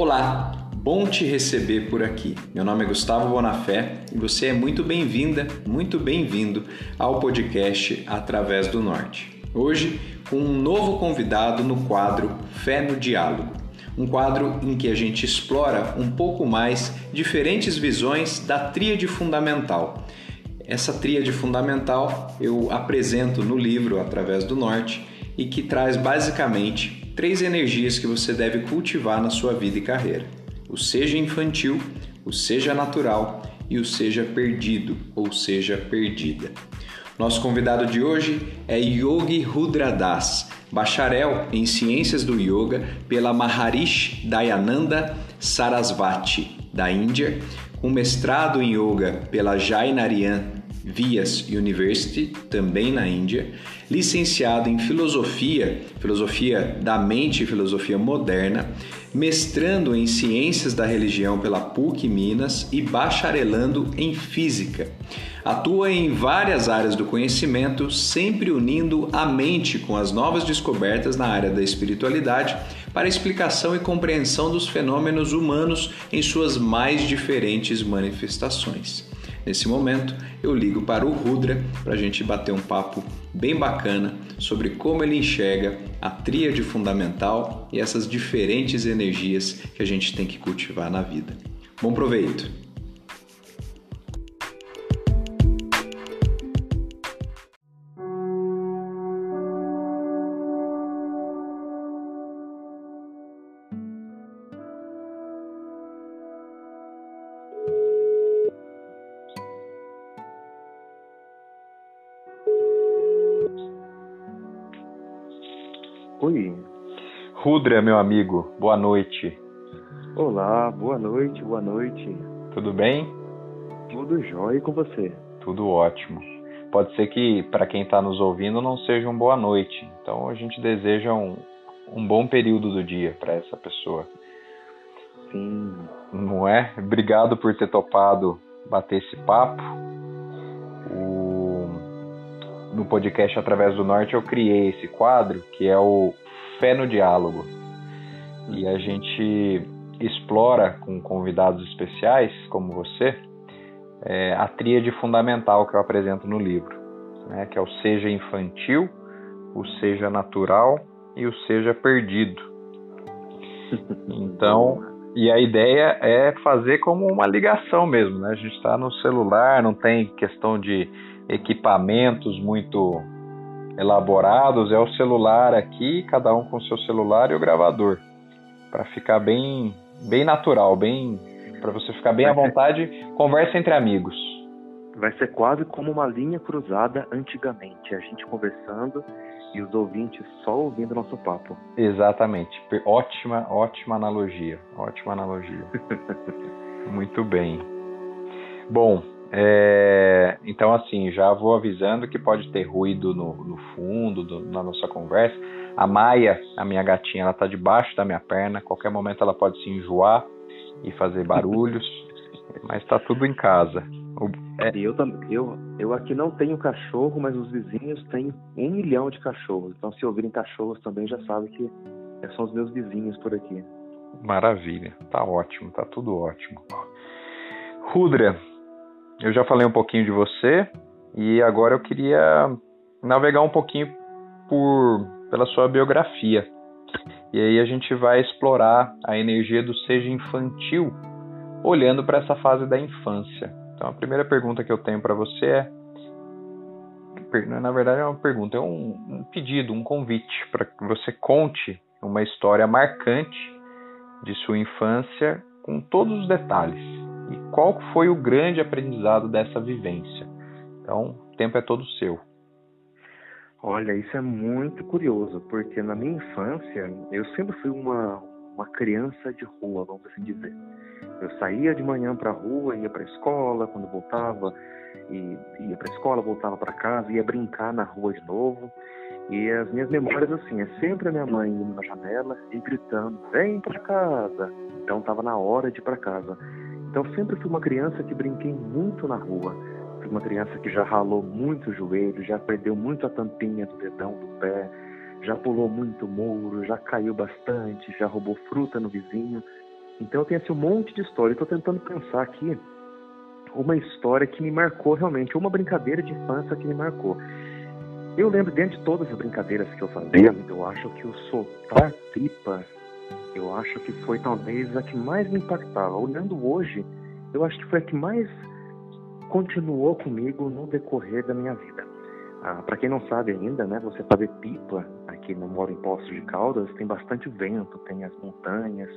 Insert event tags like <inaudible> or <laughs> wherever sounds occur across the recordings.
Olá, bom te receber por aqui. Meu nome é Gustavo Bonafé e você é muito bem-vinda, muito bem-vindo ao podcast Através do Norte. Hoje, com um novo convidado no quadro Fé no Diálogo, um quadro em que a gente explora um pouco mais diferentes visões da tríade fundamental. Essa tríade fundamental eu apresento no livro Através do Norte e que traz basicamente três energias que você deve cultivar na sua vida e carreira: o seja infantil, o seja natural e o seja perdido ou seja perdida. Nosso convidado de hoje é Yogi Rudradas, bacharel em Ciências do Yoga pela Maharishi Dayananda Sarasvati, da Índia, com mestrado em Yoga pela Jainarian Vyas University, também na Índia, licenciado em Filosofia, Filosofia da Mente e Filosofia Moderna, mestrando em Ciências da Religião pela PUC Minas e bacharelando em Física. Atua em várias áreas do conhecimento, sempre unindo a mente com as novas descobertas na área da espiritualidade para explicação e compreensão dos fenômenos humanos em suas mais diferentes manifestações. Nesse momento, eu ligo para o Rudra para a gente bater um papo bem bacana sobre como ele enxerga a tríade fundamental e essas diferentes energias que a gente tem que cultivar na vida. Bom proveito! Rudra, meu amigo, boa noite. Olá, boa noite, boa noite. Tudo bem? Tudo jóia com você? Tudo ótimo. Pode ser que para quem está nos ouvindo não seja uma boa noite, então a gente deseja um, um bom período do dia para essa pessoa. Sim. Não é? Obrigado por ter topado bater esse papo no podcast Através do Norte eu criei esse quadro que é o Fé no Diálogo. E a gente explora com convidados especiais, como você, é, a tríade fundamental que eu apresento no livro, né, que é o seja infantil, o seja natural e o seja perdido. <laughs> Então, e a ideia é fazer como uma ligação mesmo, né? A gente está no celular, não tem questão de equipamentos muito elaborados, é o celular aqui, cada um com seu celular e o gravador, para ficar bem bem natural, bem para você ficar bem à vontade, conversa entre amigos. Vai ser quase como uma linha cruzada antigamente, a gente conversando e os ouvintes só ouvindo nosso papo. Exatamente. Ótima, ótima analogia. Ótima analogia. <laughs> Muito bem. Bom, é, então, assim, já vou avisando que pode ter ruído no, no fundo do, na nossa conversa. A Maia, a minha gatinha, ela está debaixo da minha perna. Qualquer momento ela pode se enjoar e fazer barulhos, <laughs> mas está tudo em casa. O, é... eu, eu, eu aqui não tenho cachorro, mas os vizinhos têm um milhão de cachorros. Então, se ouvirem cachorros também, já sabem que são os meus vizinhos por aqui. Maravilha, tá ótimo, tá tudo ótimo. Rudra, eu já falei um pouquinho de você e agora eu queria navegar um pouquinho por pela sua biografia. E aí a gente vai explorar a energia do seja infantil, olhando para essa fase da infância. Então a primeira pergunta que eu tenho para você é na verdade é uma pergunta, é um, um pedido, um convite para que você conte uma história marcante de sua infância com todos os detalhos e qual foi o grande aprendizado dessa vivência. Então, o tempo é todo seu. Olha, isso é muito curioso, porque na minha infância eu sempre fui uma, uma criança de rua, vamos assim dizer. Eu saía de manhã para a rua, ia para a escola, quando voltava, ia para a escola, voltava para casa, ia brincar na rua de novo. E as minhas memórias, assim, é sempre a minha mãe indo na janela e gritando: vem para casa. Então estava na hora de ir para casa. Então sempre fui uma criança que brinquei muito na rua. Fui uma criança que já ralou muito o joelho, já perdeu muito a tampinha do dedão do pé, já pulou muito muro, já caiu bastante, já roubou fruta no vizinho. Então eu tenho assim, um monte de história. Estou tentando pensar aqui uma história que me marcou realmente, uma brincadeira de infância que me marcou. Eu lembro, dentro de todas as brincadeiras que eu fazia, eu acho que o soltar pipa, eu acho que foi talvez a que mais me impactava. Olhando hoje, eu acho que foi a que mais continuou comigo no decorrer da minha vida. Ah, Para quem não sabe ainda, né, você fazer pipa aqui no Moro em Poços de Caldas tem bastante vento, tem as montanhas.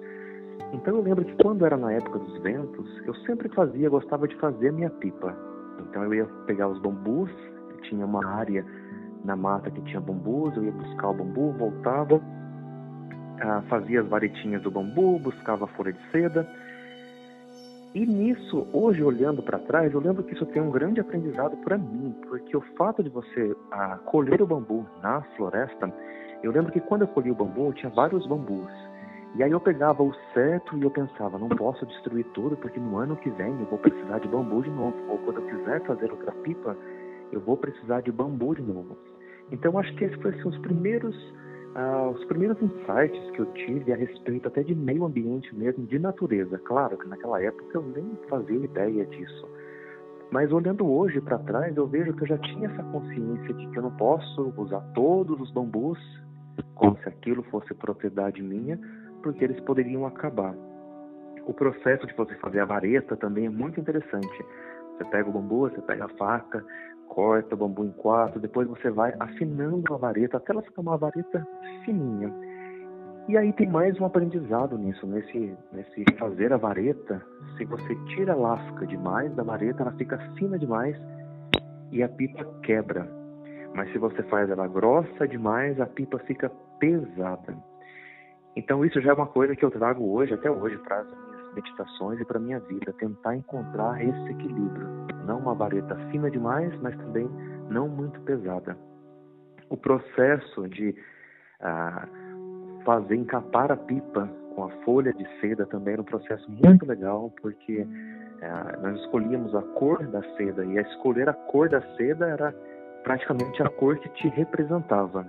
Então eu lembro que quando era na época dos ventos, eu sempre fazia, gostava de fazer minha pipa. Então eu ia pegar os bambus, tinha uma área na mata que tinha bambus, eu ia buscar o bambu, voltava, ah, fazia as varetinhas do bambu, buscava a folha de seda e nisso, hoje olhando para trás, eu lembro que isso tem um grande aprendizado para mim, porque o fato de você ah, colher o bambu na floresta, eu lembro que quando eu colhi o bambu, tinha vários bambus. E aí eu pegava o certo e eu pensava, não posso destruir tudo, porque no ano que vem eu vou precisar de bambu de novo. Ou quando eu quiser fazer outra pipa, eu vou precisar de bambu de novo. Então acho que esses foram assim, os primeiros ah, os primeiros insights que eu tive a respeito até de meio ambiente mesmo, de natureza. Claro que naquela época eu nem fazia ideia disso. Mas olhando hoje para trás, eu vejo que eu já tinha essa consciência de que eu não posso usar todos os bambus como se aquilo fosse propriedade minha, porque eles poderiam acabar. O processo de você fazer a vareta também é muito interessante. Você pega o bambu, você pega a faca, corta o bambu em quatro, depois você vai afinando a vareta até ela ficar uma vareta fininha. E aí tem mais um aprendizado nisso, nesse, nesse fazer a vareta. Se você tira a lasca demais da vareta, ela fica fina demais e a pipa quebra. Mas se você faz ela grossa demais, a pipa fica pesada. Então isso já é uma coisa que eu trago hoje, até hoje, para meditações e para minha vida, tentar encontrar esse equilíbrio não uma vareta fina demais, mas também não muito pesada. O processo de ah, fazer encapar a pipa com a folha de seda também era um processo muito legal, porque ah, nós escolhíamos a cor da seda e a escolher a cor da seda era praticamente a cor que te representava.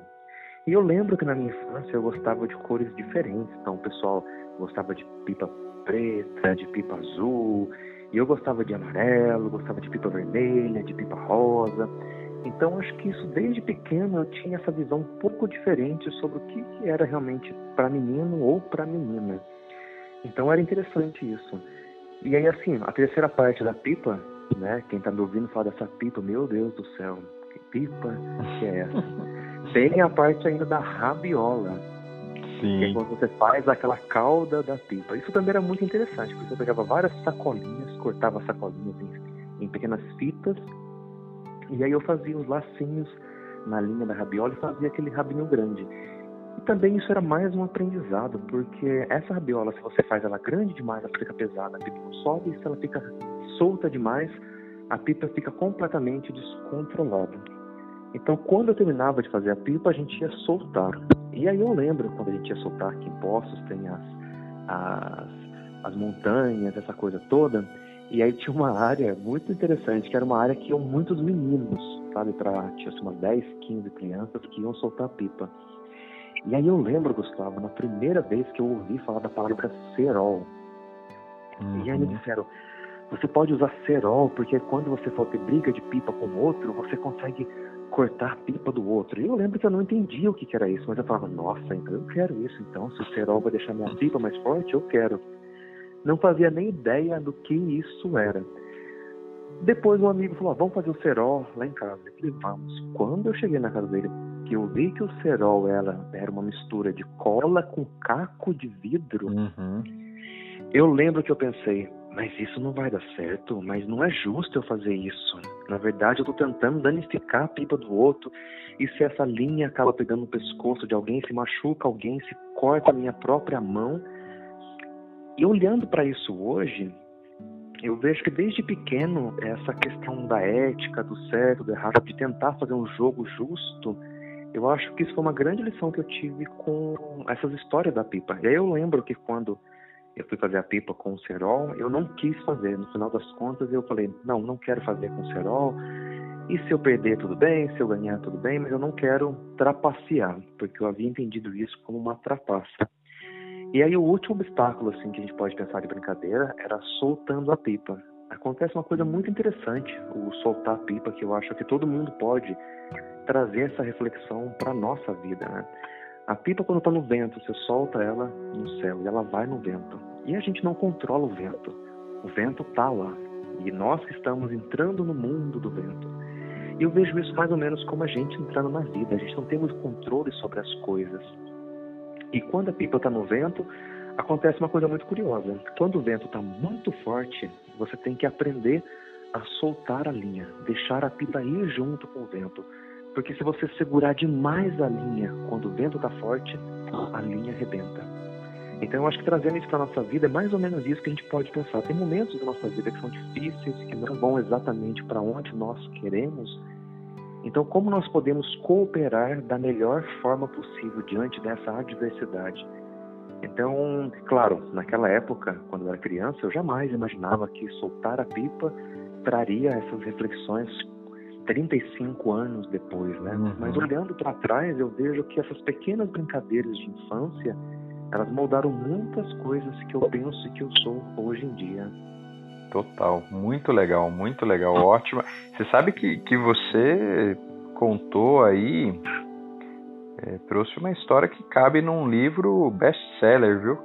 E eu lembro que na minha infância eu gostava de cores diferentes, então o pessoal gostava de pipa preta, de pipa azul, e eu gostava de amarelo, gostava de pipa vermelha, de pipa rosa. Então acho que isso desde pequeno eu tinha essa visão um pouco diferente sobre o que, era realmente para menino ou para menina. Então era interessante isso. E aí assim, a terceira parte da pipa, né? Quem está me ouvindo fala dessa pipa, meu Deus do céu, que pipa que é essa? <laughs> Tem a parte ainda da rabiola. Sim. Que é quando você faz aquela cauda da pipa. Isso também era muito interessante, porque você pegava várias sacolinhas, cortava sacolinhas em, em pequenas fitas, e aí eu fazia os lacinhos na linha da rabiola e fazia aquele rabinho grande. E também isso era mais um aprendizado, porque essa rabiola, se você faz ela grande demais, ela fica pesada, a pipa não sobe, e se ela fica solta demais, a pipa fica completamente descontrolada. Então, quando eu terminava de fazer a pipa, a gente ia soltar. E aí eu lembro quando a gente ia soltar aqui em Poços, tem as, as, as montanhas, essa coisa toda. E aí tinha uma área muito interessante, que era uma área que iam muitos meninos, sabe? Pra, tinha assim, umas 10, 15 crianças que iam soltar pipa. E aí eu lembro, Gustavo, na primeira vez que eu ouvi falar da palavra cerol. Uhum. E aí me uhum. disseram, você pode usar cerol, porque quando você for ter briga de pipa com outro, você consegue cortar a pipa do outro. E eu lembro que eu não entendia o que, que era isso, mas eu falava, nossa, então eu quero isso. Então, se o cerol vai deixar minha pipa mais forte, eu quero. Não fazia nem ideia do que isso era. Depois um amigo falou, ah, vamos fazer o cerol lá em casa. Eu falei, vamos. Quando eu cheguei na casa dele, que eu vi que o cerol ela, era uma mistura de cola com caco de vidro, uhum. eu lembro que eu pensei, mas isso não vai dar certo, mas não é justo eu fazer isso. Na verdade, eu estou tentando danificar a pipa do outro, e se essa linha acaba pegando no pescoço de alguém, se machuca alguém, se corta a minha própria mão. E olhando para isso hoje, eu vejo que desde pequeno essa questão da ética, do certo, do errado, de tentar fazer um jogo justo, eu acho que isso foi uma grande lição que eu tive com essas histórias da pipa. E aí eu lembro que quando eu fui fazer a pipa com o cerol, eu não quis fazer. No final das contas, eu falei: não, não quero fazer com cerol. E se eu perder, tudo bem. Se eu ganhar, tudo bem. Mas eu não quero trapacear, porque eu havia entendido isso como uma trapaça. E aí o último obstáculo assim que a gente pode pensar de brincadeira era soltando a pipa. Acontece uma coisa muito interessante, o soltar a pipa, que eu acho que todo mundo pode trazer essa reflexão para nossa vida, né? A pipa quando está no vento, você solta ela no céu e ela vai no vento. E a gente não controla o vento. O vento está lá. E nós que estamos entrando no mundo do vento. E eu vejo isso mais ou menos como a gente entrando na vida. A gente não tem muito controle sobre as coisas. E quando a pipa está no vento, acontece uma coisa muito curiosa. Quando o vento está muito forte, você tem que aprender a soltar a linha, deixar a pipa ir junto com o vento. Porque se você segurar demais a linha quando o vento está forte, a linha arrebenta. Então eu acho que trazendo isso para a nossa vida é mais ou menos isso que a gente pode pensar. Tem momentos da nossa vida que são difíceis, que não vão exatamente para onde nós queremos, então, como nós podemos cooperar da melhor forma possível diante dessa adversidade? Então, claro, naquela época, quando eu era criança, eu jamais imaginava que soltar a pipa traria essas reflexões 35 anos depois, né? Uhum. Mas olhando para trás, eu vejo que essas pequenas brincadeiras de infância, elas moldaram muitas coisas que eu penso que eu sou hoje em dia. Total, muito legal, muito legal, ótima. Você sabe que, que você contou aí, é, trouxe uma história que cabe num livro best-seller, viu?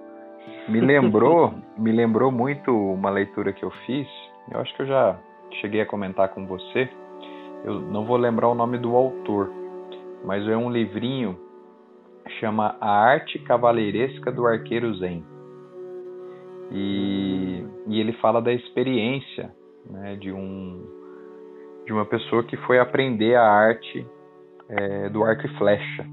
Me lembrou, <laughs> me lembrou muito uma leitura que eu fiz. Eu acho que eu já cheguei a comentar com você. Eu não vou lembrar o nome do autor, mas é um livrinho chama A Arte Cavaleiresca do Arqueiro Zen. E, e ele fala da experiência né, de, um, de uma pessoa que foi aprender a arte é, do arco e flecha.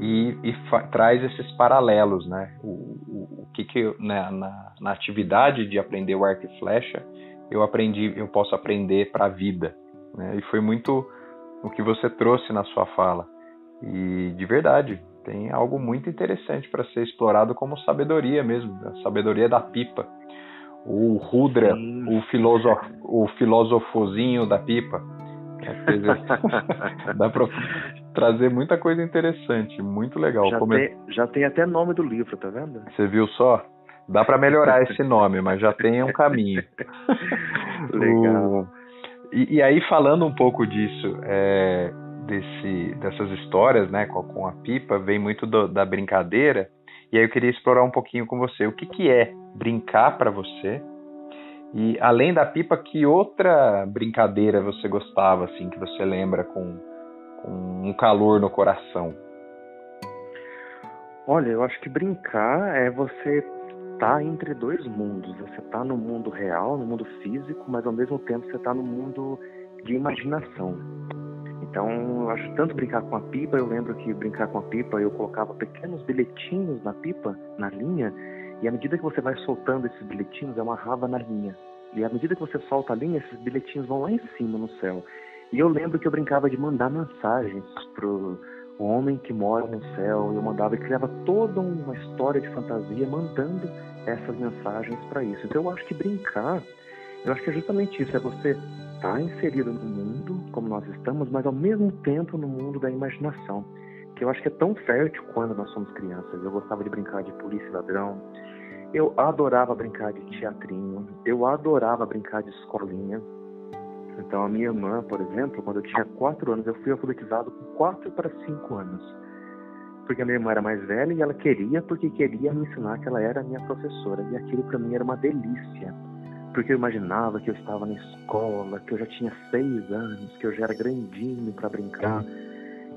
E, e traz esses paralelos, né? O, o, o que, que né, na, na atividade de aprender o arco e flecha eu aprendi, eu posso aprender para a vida, né? E foi muito o que você trouxe na sua fala. E de verdade, tem algo muito interessante para ser explorado como sabedoria mesmo, a sabedoria da pipa. O Rudra, o, filosof, o filósofozinho da pipa. <laughs> Dá para trazer muita coisa interessante, muito legal. Já, Come... tem, já tem até nome do livro, tá vendo? Você viu só? Dá para melhorar esse nome, mas já tem um caminho. <laughs> legal. O... E, e, aí, falando um pouco disso, é, desse, dessas histórias, né, com, com a pipa, vem muito do, da brincadeira. E aí eu queria explorar um pouquinho com você. O que, que é brincar para você? E além da pipa, que outra brincadeira você gostava, assim, que você lembra com, com um calor no coração? Olha, eu acho que brincar é você tá entre dois mundos. Você está no mundo real, no mundo físico, mas ao mesmo tempo você está no mundo de imaginação. Então, eu acho tanto brincar com a pipa, eu lembro que brincar com a pipa eu colocava pequenos bilhetinhos na pipa, na linha, e à medida que você vai soltando esses bilhetinhos, eu amarrava na linha. E à medida que você solta a linha, esses bilhetinhos vão lá em cima no céu. E eu lembro que eu brincava de mandar mensagens pro o homem que mora no céu. Eu mandava e criava toda uma história de fantasia mandando essas mensagens para isso. Então eu acho que brincar, eu acho que é justamente isso, é você está inserido no mundo como nós estamos, mas ao mesmo tempo no mundo da imaginação, que eu acho que é tão fértil quando nós somos crianças. Eu gostava de brincar de polícia e ladrão, eu adorava brincar de teatrinho, eu adorava brincar de escolinha. Então a minha irmã, por exemplo, quando eu tinha quatro anos, eu fui alfabetizado com quatro para cinco anos. Porque a minha irmã era mais velha e ela queria, porque queria me ensinar que ela era minha professora. E aquilo para mim era uma delícia porque eu imaginava que eu estava na escola, que eu já tinha seis anos, que eu já era grandinho para brincar.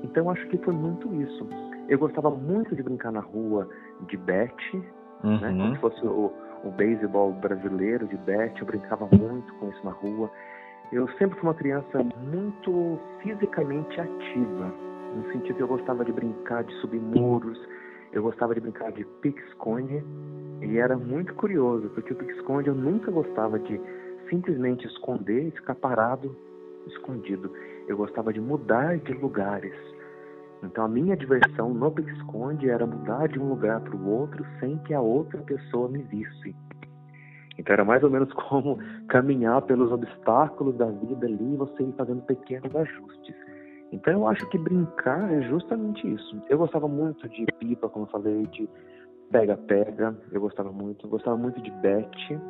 Então acho que foi muito isso. Eu gostava muito de brincar na rua de bete, uhum. né? como se fosse o, o beisebol brasileiro de bete. Eu brincava muito com isso na rua. Eu sempre fui uma criança muito fisicamente ativa, no sentido que eu gostava de brincar de subir muros, eu gostava de brincar de pique-esconde, e era muito curioso, porque o pique-esconde eu nunca gostava de simplesmente esconder ficar parado, escondido. Eu gostava de mudar de lugares. Então a minha diversão no pique-esconde era mudar de um lugar para o outro sem que a outra pessoa me visse. Então era mais ou menos como caminhar pelos obstáculos da vida ali você ir fazendo pequenos ajustes. Então eu acho que brincar é justamente isso. Eu gostava muito de pipa, como eu falei, de pega-pega, eu gostava muito. Gostava muito de Beth.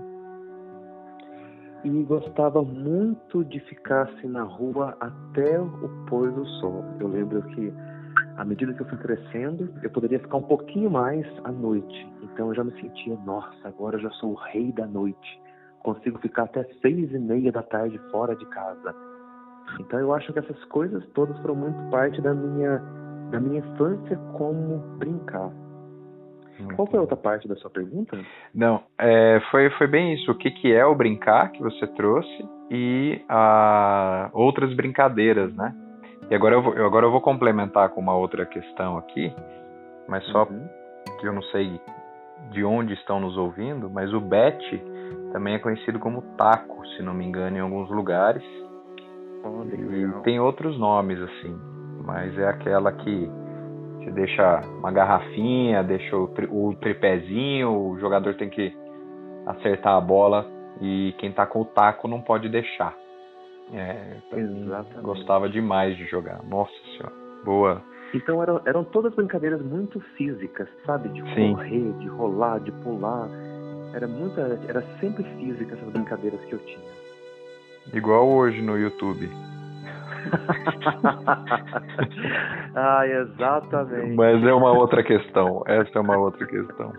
E gostava muito de ficar assim na rua até o pôr do sol. Eu lembro que, à medida que eu fui crescendo, eu poderia ficar um pouquinho mais à noite. Então eu já me sentia, nossa, agora eu já sou o rei da noite. Consigo ficar até seis e meia da tarde fora de casa. Então eu acho que essas coisas todas foram muito parte da minha, da minha infância como brincar. Qual foi a outra parte da sua pergunta? Não, é, foi, foi bem isso. O que, que é o brincar que você trouxe e a, outras brincadeiras, né? E agora eu, vou, agora eu vou complementar com uma outra questão aqui, mas só uhum. que eu não sei de onde estão nos ouvindo, mas o bet também é conhecido como taco, se não me engano, em alguns lugares. Oh, e tem outros nomes assim, mas é aquela que você deixa uma garrafinha, deixa o, tri, o tripézinho, o jogador tem que acertar a bola e quem tá com o taco não pode deixar. É, Exatamente. Gostava demais de jogar. Nossa senhora. Boa. Então eram, eram todas brincadeiras muito físicas, sabe? De Sim. correr, de rolar, de pular. Era muita, era sempre física essas brincadeiras que eu tinha. Igual hoje no YouTube. <laughs> ah, exatamente. Mas é uma outra questão. Essa é uma outra questão.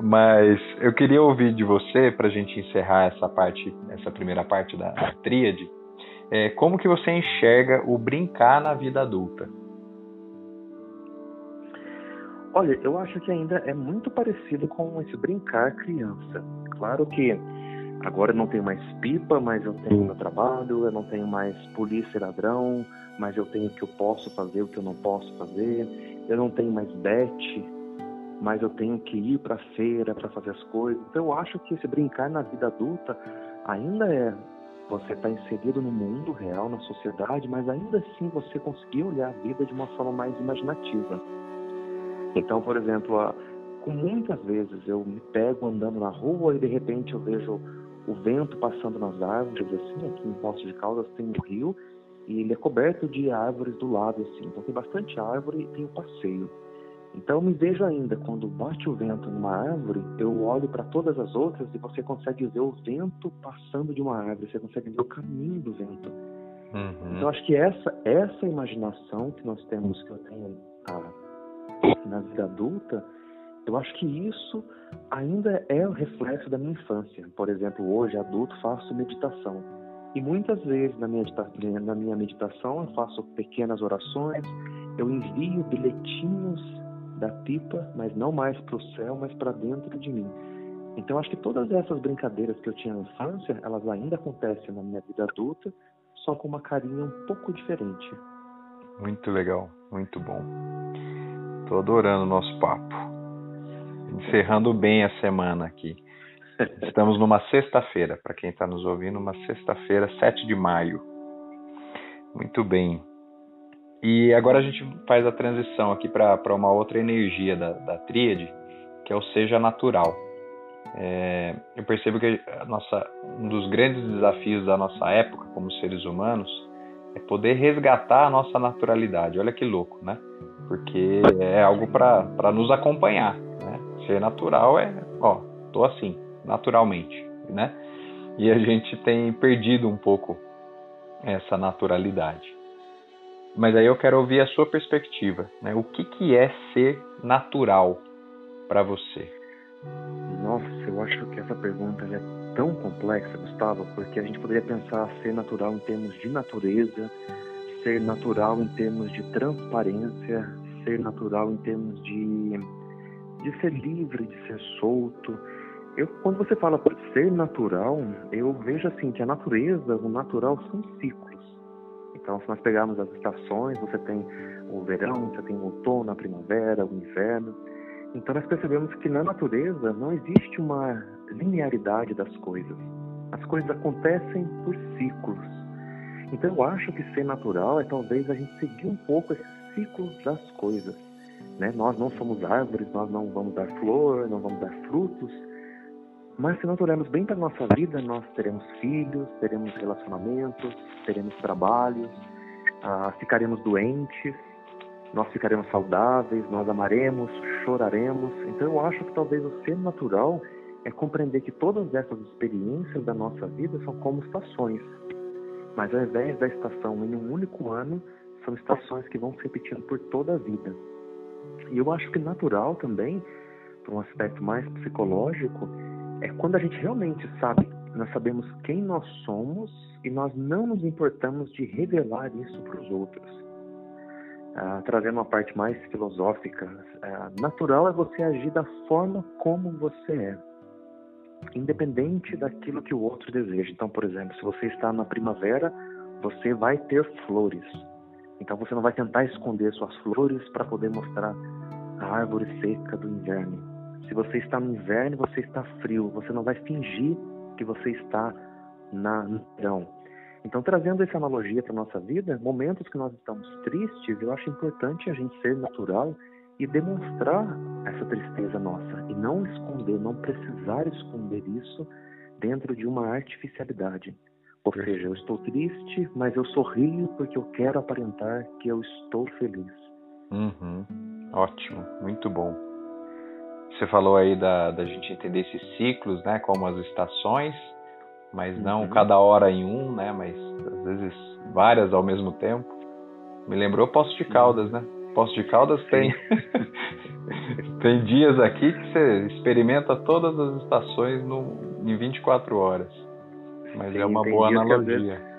Mas eu queria ouvir de você, para a gente encerrar essa parte, essa primeira parte da, da tríade, é, como que você enxerga o brincar na vida adulta? Olha, eu acho que ainda é muito parecido com esse brincar criança. Claro que Agora eu não tenho mais pipa, mas eu tenho meu trabalho, eu não tenho mais polícia e ladrão, mas eu tenho o que eu posso fazer, o que eu não posso fazer. Eu não tenho mais bet, mas eu tenho que ir para feira para fazer as coisas. Então eu acho que esse brincar na vida adulta ainda é você está inserido no mundo real, na sociedade, mas ainda assim você conseguir olhar a vida de uma forma mais imaginativa. Então, por exemplo, com muitas vezes eu me pego andando na rua e de repente eu vejo o vento passando nas árvores, assim, aqui em Poços de Caldas tem um rio e ele é coberto de árvores do lado, assim, então tem bastante árvore e tem o um passeio. Então eu me vejo ainda, quando bate o vento numa árvore, eu olho para todas as outras e você consegue ver o vento passando de uma árvore, você consegue ver o caminho do vento. Uhum. Então acho que essa, essa imaginação que nós temos, que eu tenho a, na vida adulta, eu acho que isso ainda é o reflexo da minha infância. Por exemplo, hoje, adulto, faço meditação. E muitas vezes na minha, na minha meditação eu faço pequenas orações, eu envio bilhetinhos da pipa, mas não mais para o céu, mas para dentro de mim. Então acho que todas essas brincadeiras que eu tinha na infância, elas ainda acontecem na minha vida adulta, só com uma carinha um pouco diferente. Muito legal, muito bom. Estou adorando o nosso papo encerrando bem a semana aqui. <laughs> Estamos numa sexta-feira, para quem está nos ouvindo, uma sexta-feira, 7 de maio. Muito bem. E agora a gente faz a transição aqui para uma outra energia da, da tríade, que é o seja natural. É, eu percebo que nossa, um dos grandes desafios da nossa época como seres humanos é poder resgatar a nossa naturalidade. Olha que louco, né? Porque é algo para nos acompanhar. Ser natural é, ó, tô assim, naturalmente, né? E a gente tem perdido um pouco essa naturalidade. Mas aí eu quero ouvir a sua perspectiva, né? O que que é ser natural para você? Nossa, eu acho que essa pergunta é tão complexa, Gustavo, porque a gente poderia pensar ser natural em termos de natureza, ser natural em termos de transparência, ser natural em termos de de ser livre, de ser solto. Eu, quando você fala ser natural, eu vejo assim que a natureza, o natural são ciclos. Então, se nós pegarmos as estações, você tem o verão, você tem o outono, a primavera, o inverno. Então, nós percebemos que na natureza não existe uma linearidade das coisas. As coisas acontecem por ciclos. Então, eu acho que ser natural é talvez a gente seguir um pouco esses ciclos das coisas. Né? Nós não somos árvores, nós não vamos dar flor, não vamos dar frutos. Mas se nós olharmos bem para a nossa vida, nós teremos filhos, teremos relacionamentos, teremos trabalhos, ah, ficaremos doentes. nós ficaremos saudáveis, nós amaremos, choraremos. Então eu acho que talvez o ser natural é compreender que todas essas experiências da nossa vida são como estações. Mas ao invés da estação em um único ano, são estações que vão se repetindo por toda a vida. E eu acho que natural também, por um aspecto mais psicológico, é quando a gente realmente sabe, nós sabemos quem nós somos e nós não nos importamos de revelar isso para os outros. Ah, trazendo uma parte mais filosófica, ah, natural é você agir da forma como você é, independente daquilo que o outro deseja. Então, por exemplo, se você está na primavera, você vai ter flores. Então, você não vai tentar esconder suas flores para poder mostrar a árvore seca do inverno. Se você está no inverno, você está frio. Você não vai fingir que você está na, no verão. Então, trazendo essa analogia para a nossa vida, momentos que nós estamos tristes, eu acho importante a gente ser natural e demonstrar essa tristeza nossa e não esconder, não precisar esconder isso dentro de uma artificialidade. Ou seja, eu estou triste, mas eu sorrio porque eu quero aparentar que eu estou feliz. Uhum. Ótimo, muito bom. Você falou aí da, da gente entender esses ciclos, né, como as estações, mas não uhum. cada hora em um, né, mas às vezes várias ao mesmo tempo. Me lembrou Poço de Caldas, né? Poço de Caldas tem <laughs> tem dias aqui que você experimenta todas as estações no, em 24 horas. Mas Sim, é uma boa analogia. Vezes,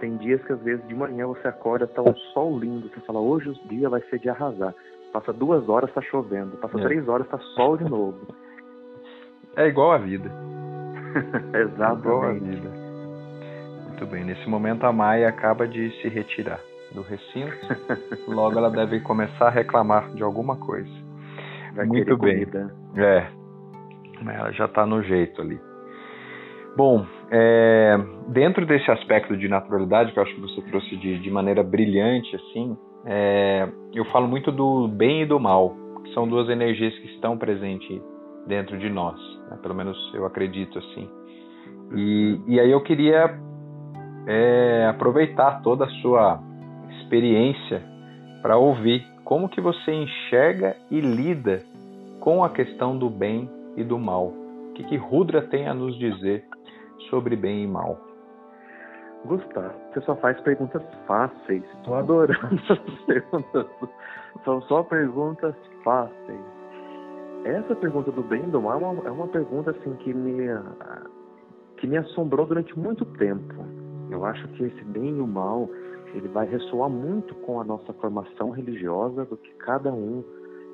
tem dias que às vezes de manhã você acorda, tá um sol lindo, você fala, hoje o dia vai ser de arrasar. Passa duas horas, tá chovendo. Passa é. três horas, tá sol de novo. <laughs> É igual a vida. <laughs> Exatamente. Igual a vida. Muito bem. Nesse momento a Maia acaba de se retirar do recinto. <laughs> Logo ela deve começar a reclamar de alguma coisa. Vai Muito bem. Comida. É. Ela já está no jeito ali. Bom, é, dentro desse aspecto de naturalidade que eu acho que você trouxe de, de maneira brilhante, assim, é, eu falo muito do bem e do mal, que são duas energias que estão presentes dentro de nós, né? pelo menos eu acredito assim. E, e aí eu queria é, aproveitar toda a sua experiência para ouvir como que você enxerga e lida com a questão do bem e do mal. O que, que Rudra tem a nos dizer sobre bem e mal? Gustavo, você só faz perguntas fáceis. Estou adorando <laughs> as perguntas. São só perguntas fáceis. Essa pergunta do bem e do mal é uma, é uma pergunta assim que me que me assombrou durante muito tempo. Eu acho que esse bem e o mal ele vai ressoar muito com a nossa formação religiosa do que cada um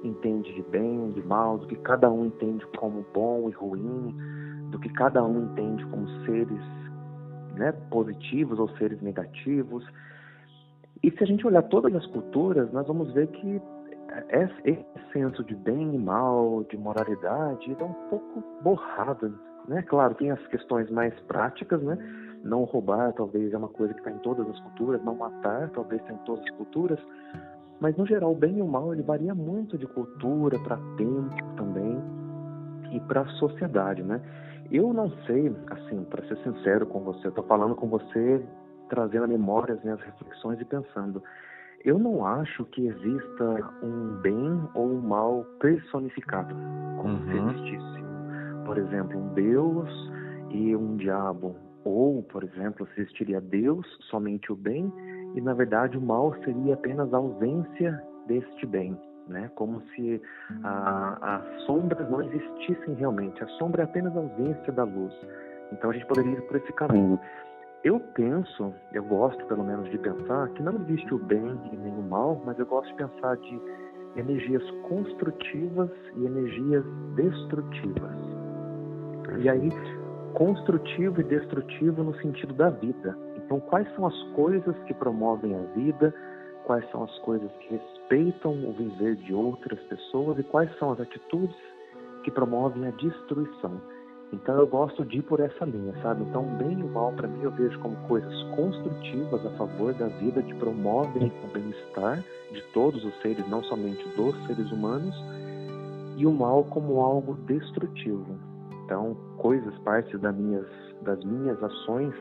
entende de bem, de mal, do que cada um entende como bom e ruim, do que cada um entende como seres né, positivos ou seres negativos. E se a gente olhar todas as culturas, nós vamos ver que esse senso de bem e mal, de moralidade, é um pouco borrado, né? Claro, tem as questões mais práticas, né? Não roubar, talvez, é uma coisa que está em todas as culturas. Não matar, talvez, está em todas as culturas. Mas, no geral, o bem e o mal, ele varia muito de cultura para tempo também e para sociedade, né? Eu não sei, assim, para ser sincero com você, eu estou falando com você, trazendo a memória as minhas reflexões e pensando. Eu não acho que exista um bem ou um mal personificado, como uhum. se existisse, por exemplo, um Deus e um diabo. Ou, por exemplo, existiria Deus, somente o bem, e na verdade o mal seria apenas a ausência deste bem né? Como se as sombras não existissem realmente. A sombra é apenas a ausência da luz. Então a gente poderia ir por esse caminho. Eu penso, eu gosto pelo menos de pensar que não existe o bem e nem o mal, mas eu gosto de pensar de energias construtivas e energias destrutivas. E aí, construtivo e destrutivo no sentido da vida. Então, quais são as coisas que promovem a vida? Quais são as coisas que respeitam o viver de outras pessoas e quais são as atitudes que promovem a destruição. Então eu gosto de ir por essa linha, sabe? Então bem e o mal para mim eu vejo como coisas construtivas a favor da vida que promovem o bem-estar de todos os seres, não somente dos seres humanos, e o mal como algo destrutivo. Então coisas, partes das minhas, das minhas ações,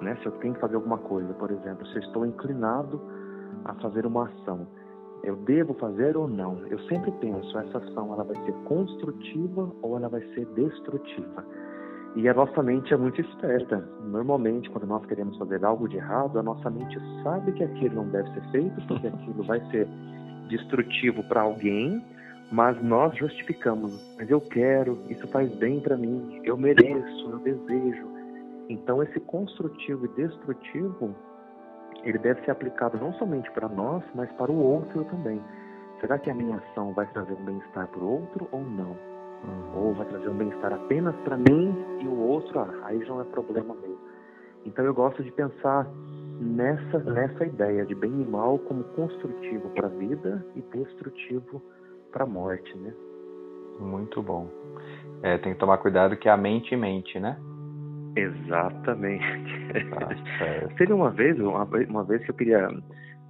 né? Se eu tenho que fazer alguma coisa, por exemplo, se eu estou inclinado a fazer uma ação Eu devo fazer ou não? Eu sempre penso, essa ação ela vai ser construtiva ou ela vai ser destrutiva? E a nossa mente é muito esperta. Normalmente, quando nós queremos fazer algo de errado, a nossa mente sabe que aquilo não deve ser feito, porque aquilo vai ser destrutivo para alguém, mas nós justificamos. Mas eu quero, isso faz bem para mim, eu mereço, eu desejo. Então, esse construtivo e destrutivo, ele deve ser aplicado não somente para nós, mas para o outro também. Será que a minha ação vai trazer um bem-estar para o outro ou não? Uhum. Ou vai trazer um bem-estar apenas para mim e o outro, ah, aí já não é problema meu. Então eu gosto de pensar nessa, nessa ideia de bem e mal como construtivo para a vida e destrutivo para a morte, né? Muito bom. É, tem que tomar cuidado que a mente mente, né? Exatamente. Tá Teve uma vez, uma, uma vez que eu queria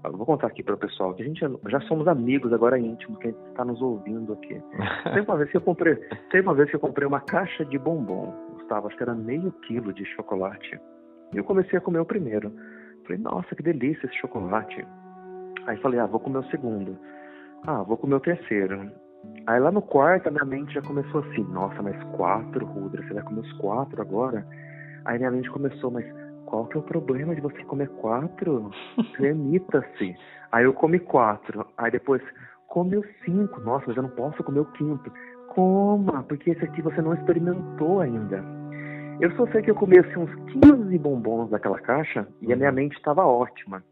eu vou contar aqui para o pessoal que a gente já somos amigos agora íntimos, que a gente está nos ouvindo aqui. <laughs> Teve uma vez que eu comprei, teve uma vez que eu comprei uma caixa de bombom, Gustavo, acho que era meio quilo de chocolate. E eu comecei a comer o primeiro. Falei, nossa, que delícia esse chocolate. Aí falei, ah, vou comer o segundo. Ah, vou comer o terceiro. Aí lá no quarto, a minha mente já começou assim, nossa, mas quatro, Rudra, você vai comer os quatro agora? Aí minha mente começou, mas qual que é o problema de você comer quatro? Permita-se. Aí eu comi quatro. Aí depois, come os cinco. Nossa, mas eu não posso comer o quinto. Coma, porque esse aqui você não experimentou ainda. Eu só sei que eu comi assim, uns 15 bombons daquela caixa e a minha uhum. mente estava ótima.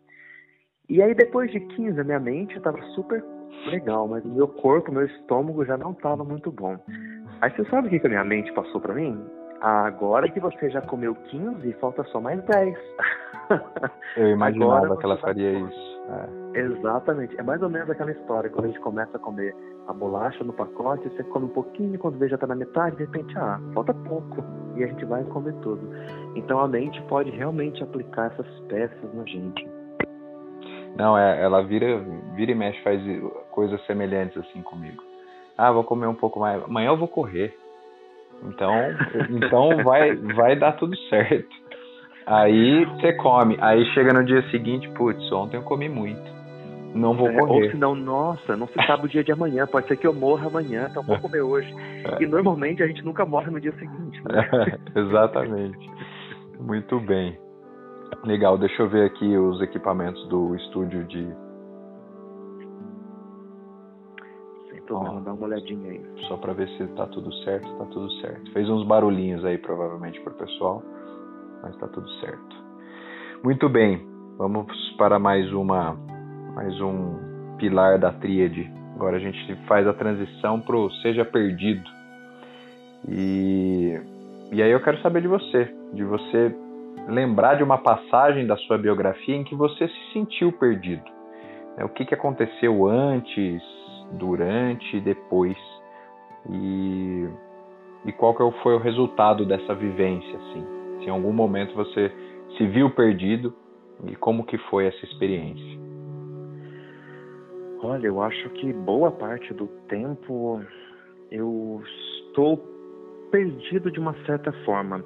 E aí depois de 15, a minha mente estava super legal, mas o meu corpo, o meu estômago já não estava muito bom. Aí você sabe o que, que a minha mente passou para mim? Agora que você já comeu 15, falta só mais 10. <laughs> Eu imaginava Agora que ela faria isso. É. Exatamente. É mais ou menos aquela história. Quando a gente começa a comer a bolacha no pacote, você come um pouquinho, quando vê já está na metade, de repente, ah, falta pouco. E a gente vai comer tudo. Então a mente pode realmente aplicar essas peças na gente. Não, é, ela vira, vira e mexe, faz coisas semelhantes assim comigo. Ah, vou comer um pouco mais. Amanhã eu vou correr. Então, então vai, vai dar tudo certo. Aí você come. Aí chega no dia seguinte, putz, ontem eu comi muito. Não vou é, correr. Ou senão, nossa, não se sabe o dia de amanhã. Pode ser que eu morra amanhã, então vou comer hoje. É. E normalmente a gente nunca morre no dia seguinte. Né? <laughs> exatamente. Muito bem. Legal, deixa eu ver aqui os equipamentos do estúdio de Ó, dá uma olhadinha aí. Só para ver se tá tudo certo, tá tudo certo. Fez uns barulhinhos aí provavelmente pro pessoal, mas tá tudo certo. Muito bem. Vamos para mais uma mais um pilar da tríade. Agora a gente faz a transição pro seja perdido. E e aí eu quero saber de você, de você lembrar de uma passagem da sua biografia em que você se sentiu perdido. O que, que aconteceu antes, durante e depois. E, e qual que foi o resultado dessa vivência, assim? Se em algum momento você se viu perdido e como que foi essa experiência? Olha, eu acho que boa parte do tempo eu estou perdido de uma certa forma.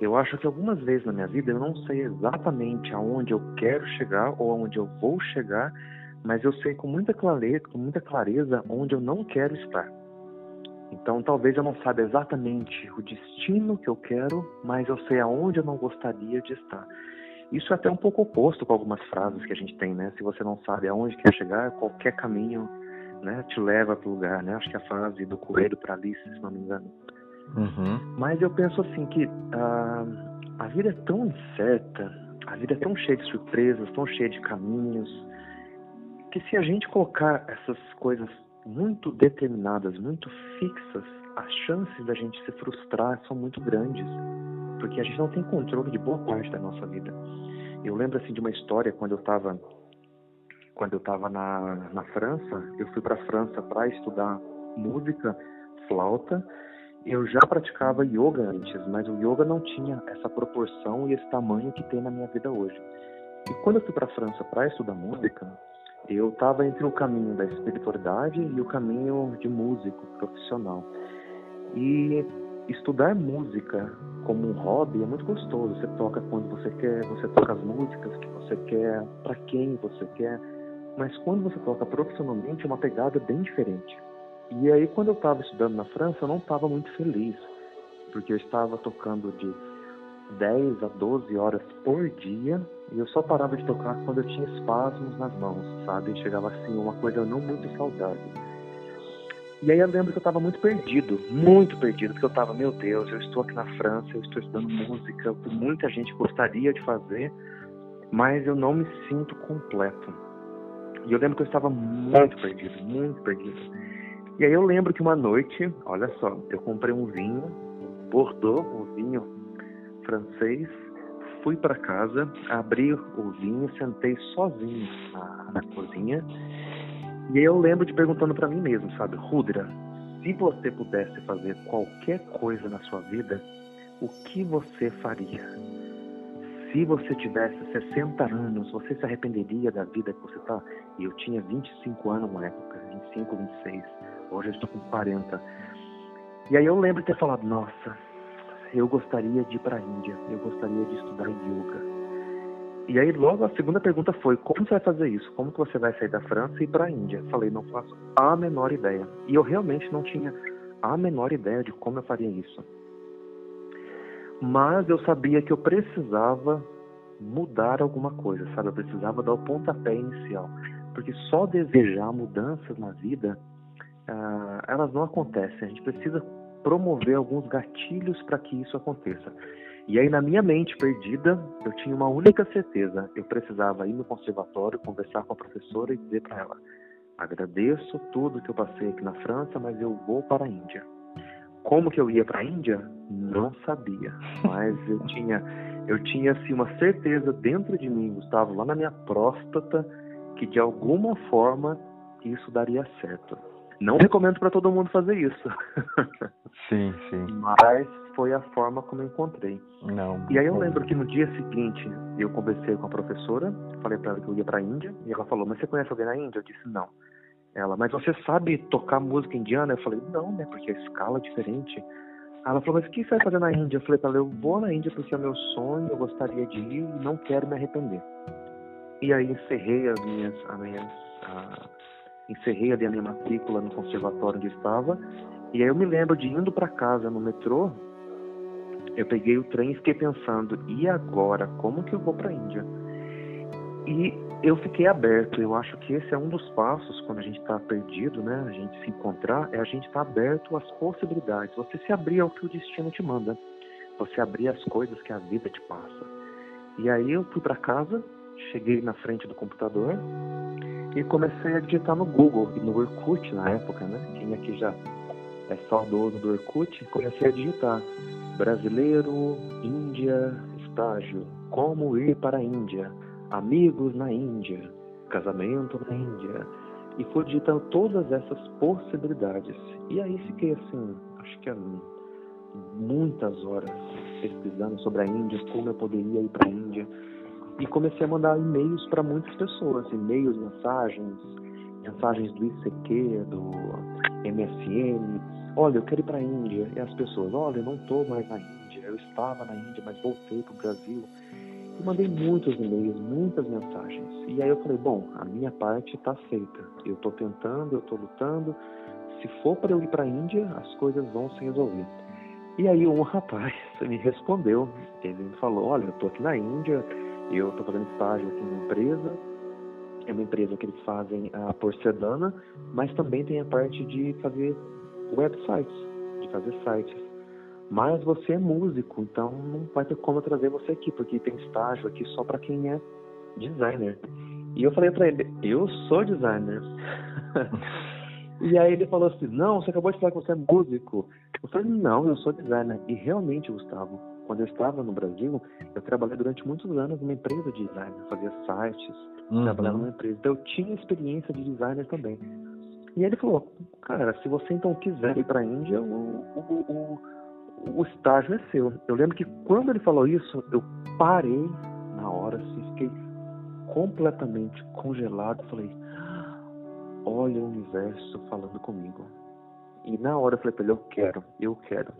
Eu acho que algumas vezes na minha vida eu não sei exatamente aonde eu quero chegar ou aonde eu vou chegar, mas eu sei com muita clareza, com muita clareza onde eu não quero estar. Então, talvez eu não saiba exatamente o destino que eu quero, mas eu sei aonde eu não gostaria de estar. Isso é até um pouco oposto com algumas frases que a gente tem, né? Se você não sabe aonde quer chegar, qualquer caminho, né, te leva para o lugar, né? Acho que é a frase do Coelho para Alice, se não me engano. Uhum. Mas eu penso assim que uh, a vida é tão incerta, a vida é tão cheia de surpresas, tão cheia de caminhos, que se a gente colocar essas coisas muito determinadas, muito fixas, as chances da gente se frustrar são muito grandes, porque a gente não tem controle de boa parte da nossa vida. Eu lembro assim de uma história quando eu estava quando eu estava na, na França, eu fui para a França para estudar música, flauta. Eu já praticava yoga antes, mas o yoga não tinha essa proporção e esse tamanho que tem na minha vida hoje. E quando eu fui para a França para estudar música, eu estava entre o caminho da espiritualidade e o caminho de músico profissional. E estudar música como um hobby é muito gostoso. Você toca quando você quer, você toca as músicas que você quer, para quem você quer. mas quando você toca profissionalmente é uma pegada bem diferente. E aí, quando eu estava estudando na França, eu não estava muito feliz, porque eu estava tocando de 10 a 12 horas por dia e eu só parava de tocar quando eu tinha espasmos nas mãos, sabe? Chegava assim, uma coisa não muito saudável. E aí eu lembro que eu estava muito perdido, muito perdido, porque eu estava, meu Deus, eu estou aqui na França, eu estou estudando música, o que muita gente gostaria de fazer, mas eu não me sinto completo. E eu lembro que eu estava muito perdido, muito perdido. E aí eu lembro que uma noite, olha só, eu comprei um vinho, Bordeaux, um vinho francês, fui para casa, abri o vinho, sentei sozinho na, na cozinha e aí eu lembro de perguntando para mim mesmo, sabe, Rudra, se você pudesse fazer qualquer coisa na sua vida, o que você faria? Se você tivesse 60 anos, você se arrependeria da vida que você está? E eu tinha 25 anos na época, 25, 26. Hoje eu estou com 40. E aí eu lembro de ter falado, nossa, eu gostaria de ir para a Índia, eu gostaria de estudar yoga. E aí logo a segunda pergunta foi, como você vai fazer isso? Como que você vai sair da França e ir para a Índia? Falei, não faço a menor ideia. E eu realmente não tinha a menor ideia de como eu faria isso. Mas eu sabia que eu precisava mudar alguma coisa, sabe? Eu precisava dar o pontapé inicial. Porque só desejar mudanças na vida, uh, elas não acontecem. A gente precisa promover alguns gatilhos para que isso aconteça. E aí, na minha mente perdida, eu tinha uma única certeza: eu precisava ir no conservatório, conversar com a professora e dizer para ela: agradeço tudo que eu passei aqui na França, mas eu vou para a Índia. Como que eu ia para a Índia? Não sabia, mas eu tinha, eu tinha assim uma certeza dentro de mim, Gustavo, lá na minha próstata, que de alguma forma isso daria certo. Não recomendo para todo mundo fazer isso. <laughs> Sim, sim. Mas foi a forma como eu encontrei. Não. E aí eu lembro que no dia seguinte eu conversei com a professora, falei para ela que eu ia para a Índia, e ela falou: "Mas você conhece alguém na Índia?" Eu disse: "Não". Ela: "Mas você sabe tocar música indiana?" Eu falei: "Não, né, porque a escala é diferente". Ela falou: "Mas o que você vai fazer na Índia?" Eu falei para ela: "Eu vou na Índia porque é meu sonho, eu gostaria de ir e não quero me arrepender". E aí encerrei as minhas, as minhas a, encerrei ali a minha matrícula no conservatório onde estava. E aí eu me lembro de indo para casa no metrô, eu peguei o trem e fiquei pensando, e agora, como que eu vou para a Índia? E eu fiquei aberto. Eu acho que esse é um dos passos quando a gente está perdido, né? A gente se encontrar, é a gente estar tá aberto às possibilidades. Você se abrir ao que o destino te manda. Você abrir as coisas que a vida te passa. E aí eu fui para casa, cheguei na frente do computador e comecei a digitar no Google e no Orkut na época, né? Quem aqui já é saudoso do Orkut, comecei a digitar brasileiro, Índia, estágio, como ir para a Índia, amigos na Índia, casamento na Índia. E fui digitando todas essas possibilidades. E aí fiquei assim, acho que há muitas horas pesquisando sobre a Índia, como eu poderia ir para a Índia e comecei a mandar e-mails para muitas pessoas, e-mails, mensagens, mensagens do ICQ, do MSN. Olha, eu quero ir para a Índia. E as pessoas, olha, eu não estou mais na Índia. Eu estava na Índia, mas voltei para o Brasil. E mandei muitos e-mails, muitas mensagens. E aí eu falei, bom, a minha parte está feita. Eu estou tentando, eu estou lutando. Se for para eu ir para a Índia, as coisas vão se resolver. E aí um <laughs> rapaz me respondeu. Ele me falou, olha, eu estou aqui na Índia eu estou fazendo estágio aqui numa empresa, é uma empresa que eles fazem a porcelana, mas também tem a parte de fazer websites, de fazer sites. Mas você é músico, então não vai ter como trazer você aqui, porque tem estágio aqui só para quem é designer. E eu falei para ele, eu sou designer. <laughs> e aí ele falou assim, não, você acabou de falar que você é músico. Eu falei, não, eu sou designer. E realmente, Gustavo, quando eu estava no Brasil, eu trabalhei durante muitos anos numa empresa de design, fazia sites, uhum. trabalhava numa empresa. Então eu tinha experiência de designer também. E ele falou, cara, se você então quiser ir para a Índia, o, o, o, o, estágio é seu. Eu lembro que quando ele falou isso, eu parei na hora, assim, fiquei completamente congelado. Falei, olha o universo falando comigo. E na hora eu falei para ele, eu quero, eu quero.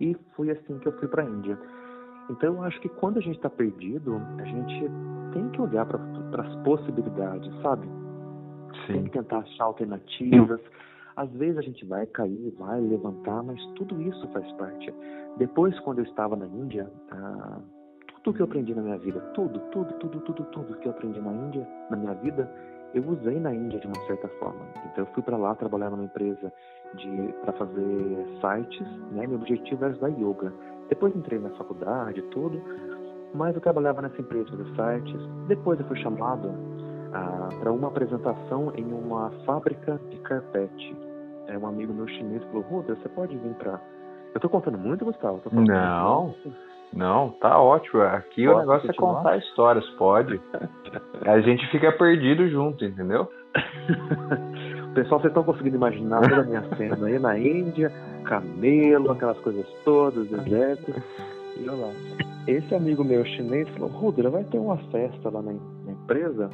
E foi assim que eu fui para a Índia. Então eu acho que quando a gente está perdido, a gente tem que olhar para as possibilidades, sabe? Sim. tem que tentar achar alternativas. Às vezes a gente vai cair, vai levantar, mas tudo isso faz parte. Depois, quando eu estava na Índia, ah, tudo que eu aprendi na minha vida, tudo, tudo, tudo, tudo, tudo que eu aprendi na Índia, na minha vida, eu usei na Índia de uma certa forma. Então eu fui para lá trabalhar numa empresa para fazer sites, né? Meu objetivo era estudar yoga. Depois entrei na faculdade, tudo, mas eu trabalhava nessa empresa de sites. Depois eu fui chamado ah, para uma apresentação em uma fábrica de carpete. É um amigo meu chinês falou: Ruda, você pode vir para. Eu tô contando muito, Gustavo? Não. Não, tá ótimo. Aqui Posso o negócio continuar? é contar histórias, pode. <laughs> a gente fica perdido junto, entendeu? <laughs> Pessoal, vocês estão conseguindo imaginar toda a minha cena aí na Índia, camelo, aquelas coisas todas, deserto. E olha lá. Esse amigo meu chinês falou, Rudra, vai ter uma festa lá na, na empresa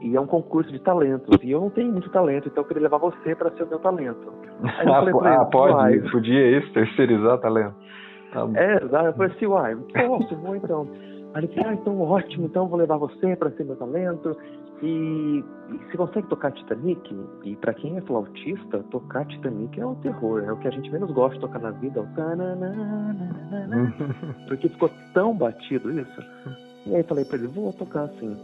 e é um concurso de talentos. E eu não tenho muito talento, então eu queria levar você para ser o meu talento. Aí eu falei, ah, pode, podia isso, terceirizar talento. Tá é, eu falei assim, uai, posso, vou então. Aí ele disse, ah, então ótimo, então vou levar você para ser meu talento. E, e você consegue tocar Titanic? E para quem é flautista, tocar Titanic é o terror, é o que a gente menos gosta de tocar na vida, é o <laughs> porque ficou tão batido isso. E aí falei para ele, vou tocar assim.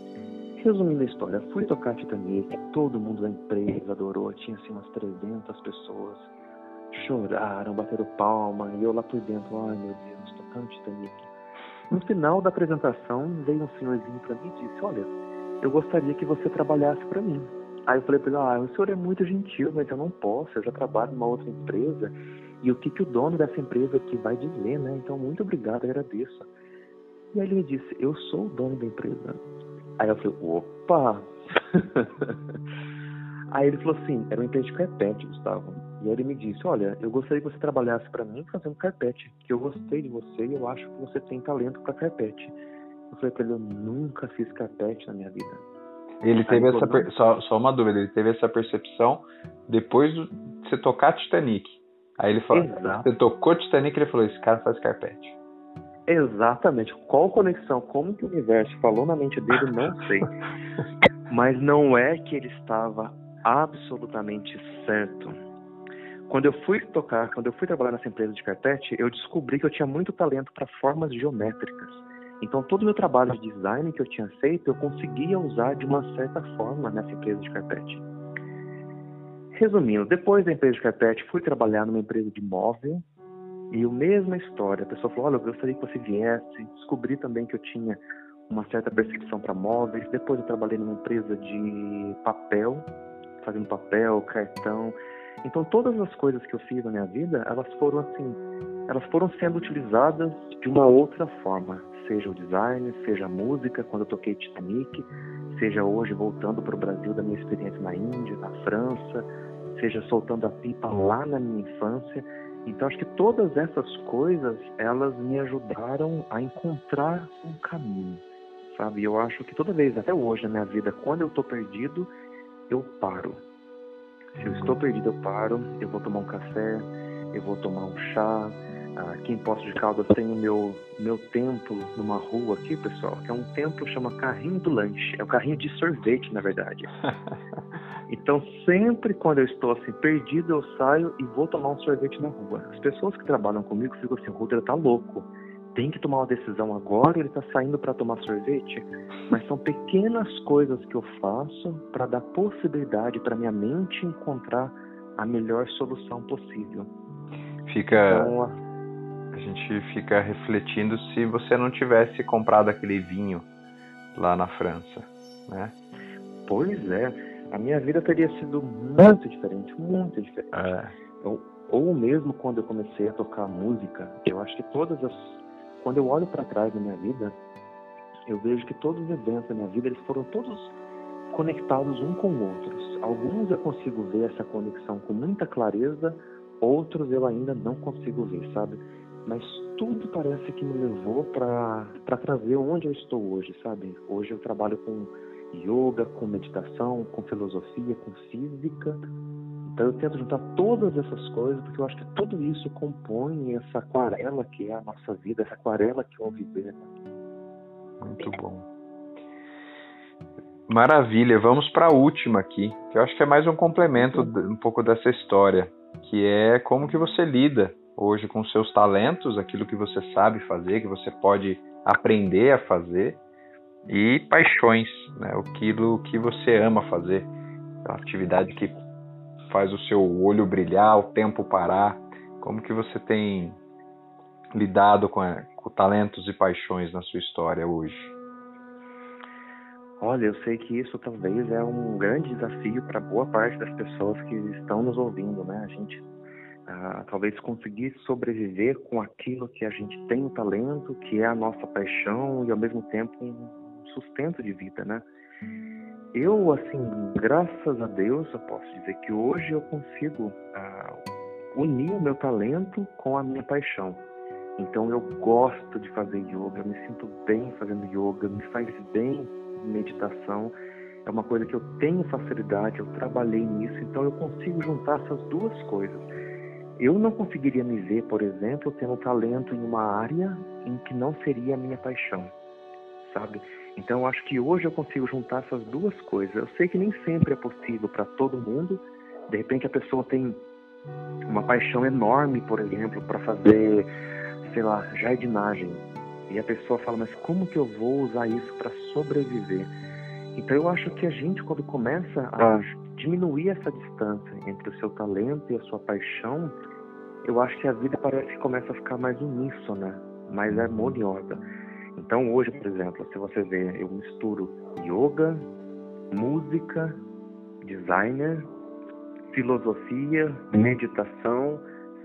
Resumindo a história, fui tocar Titanic, todo mundo da empresa adorou, tinha assim umas 300 pessoas choraram, bateram palma, e eu lá por dentro, ai meu Deus, tocando Titanic. No final da apresentação, veio um senhorzinho para mim e disse, olha, eu gostaria que você trabalhasse para mim. Aí eu falei para ele, ah, o senhor é muito gentil, mas eu não posso, eu já trabalho numa outra empresa, e o que, que o dono dessa empresa aqui vai dizer, né? Então, muito obrigado, agradeço. E aí ele me disse, eu sou o dono da empresa. Aí eu falei, opa! <laughs> aí ele falou assim, era uma empresa de carpete, Gustavo. E aí ele me disse, olha, eu gostaria que você trabalhasse para mim fazendo carpete, que eu gostei de você e eu acho que você tem talento para carpete. Eu falei para ele, eu nunca fiz carpete na minha vida. Ele teve aí, essa per... só, só uma dúvida, ele teve essa percepção depois de você tocar Titanic. Aí ele falou, Exato. você tocou Titanic, ele falou, esse cara faz carpete. Exatamente. Qual conexão? Como que o universo falou na mente dele, não sei. <laughs> Mas não é que ele estava absolutamente certo quando eu fui tocar, quando eu fui trabalhar nessa empresa de carpete, eu descobri que eu tinha muito talento para formas geométricas. Então, todo o meu trabalho de design que eu tinha feito, eu conseguia usar de uma certa forma nessa empresa de carpete. Resumindo, depois da empresa de carpete, fui trabalhar numa empresa de móvel e a mesma história. A pessoa falou: Olha, eu gostaria que você viesse. Descobri também que eu tinha uma certa percepção para móveis. Depois, eu trabalhei numa empresa de papel, fazendo papel, cartão. Então todas as coisas que eu fiz na minha vida, elas foram assim, elas foram sendo utilizadas de uma outra forma, seja o design, seja a música, quando eu toquei Titanic, seja hoje voltando para o Brasil da minha experiência na Índia, na França, seja soltando a pipa lá na minha infância. Então acho que todas essas coisas, elas me ajudaram a encontrar um caminho, sabe? Eu acho que toda vez, até hoje na minha vida, quando eu estou perdido, eu paro se eu estou perdido, eu paro, eu vou tomar um café, eu vou tomar um chá. Aqui em Poços de Caldas tem o meu, meu templo numa rua aqui, pessoal, que é um templo que chama Carrinho do Lanche. É o carrinho de sorvete, na verdade. <laughs> Então, sempre quando eu estou assim perdido, eu saio e vou tomar um sorvete na rua. As pessoas que trabalham comigo ficam assim: o Rudra tá louco tem que tomar uma decisão agora, ele está saindo para tomar sorvete. Mas são pequenas coisas que eu faço para dar possibilidade para minha mente encontrar a melhor solução possível. Fica. Então, a gente fica refletindo se você não tivesse comprado aquele vinho lá na França, né? Pois é, a minha vida teria sido muito diferente, muito diferente. É. Ou, ou mesmo quando eu comecei a tocar música, eu acho que todas as quando eu olho para trás na minha vida, eu vejo que todos os eventos da minha vida eles foram todos conectados um com outros. Alguns eu consigo ver essa conexão com muita clareza, outros eu ainda não consigo ver, sabe? Mas tudo parece que me levou para trazer onde eu estou hoje, sabe? Hoje eu trabalho com yoga, com meditação, com filosofia, com física, então eu tento juntar todas essas coisas, porque eu acho que tudo isso compõe essa aquarela que é a nossa vida, essa aquarela que é o viver. Muito bom. Maravilha, vamos para a última aqui, que eu acho que é mais um complemento um pouco dessa história, que é como que você lida hoje com seus talentos, aquilo que você sabe fazer, que você pode aprender a fazer, e paixões, né? aquilo que você ama fazer, a atividade que faz o seu olho brilhar, o tempo parar, como que você tem lidado com, a, com talentos e paixões na sua história hoje? Olha, eu sei que isso talvez é um grande desafio para boa parte das pessoas que estão nos ouvindo, né? A gente ah, talvez conseguir sobreviver com aquilo que a gente tem o talento, que é a nossa paixão e ao mesmo tempo um sustento de vida, né? Eu, assim, graças a Deus, eu posso dizer que hoje eu consigo ah, unir o meu talento com a minha paixão. Então eu gosto de fazer yoga, eu me sinto bem fazendo yoga, me faz bem meditação. É uma coisa que eu tenho facilidade, eu trabalhei nisso, então eu consigo juntar essas duas coisas. Eu não conseguiria me ver, por exemplo, tendo talento em uma área em que não seria a minha paixão, sabe? Então eu acho que hoje eu consigo juntar essas duas coisas. Eu sei que nem sempre é possível para todo mundo. De repente a pessoa tem uma paixão enorme, por exemplo, para fazer, sei lá, jardinagem. E a pessoa fala, mas como que eu vou usar isso para sobreviver? Então eu acho que a gente, quando começa a diminuir essa distância entre o seu talento e a sua paixão, eu acho que a vida parece que começa a ficar mais uníssona, mais harmoniosa. Então hoje, por exemplo, se você vê, eu misturo yoga, música, designer, filosofia, meditação,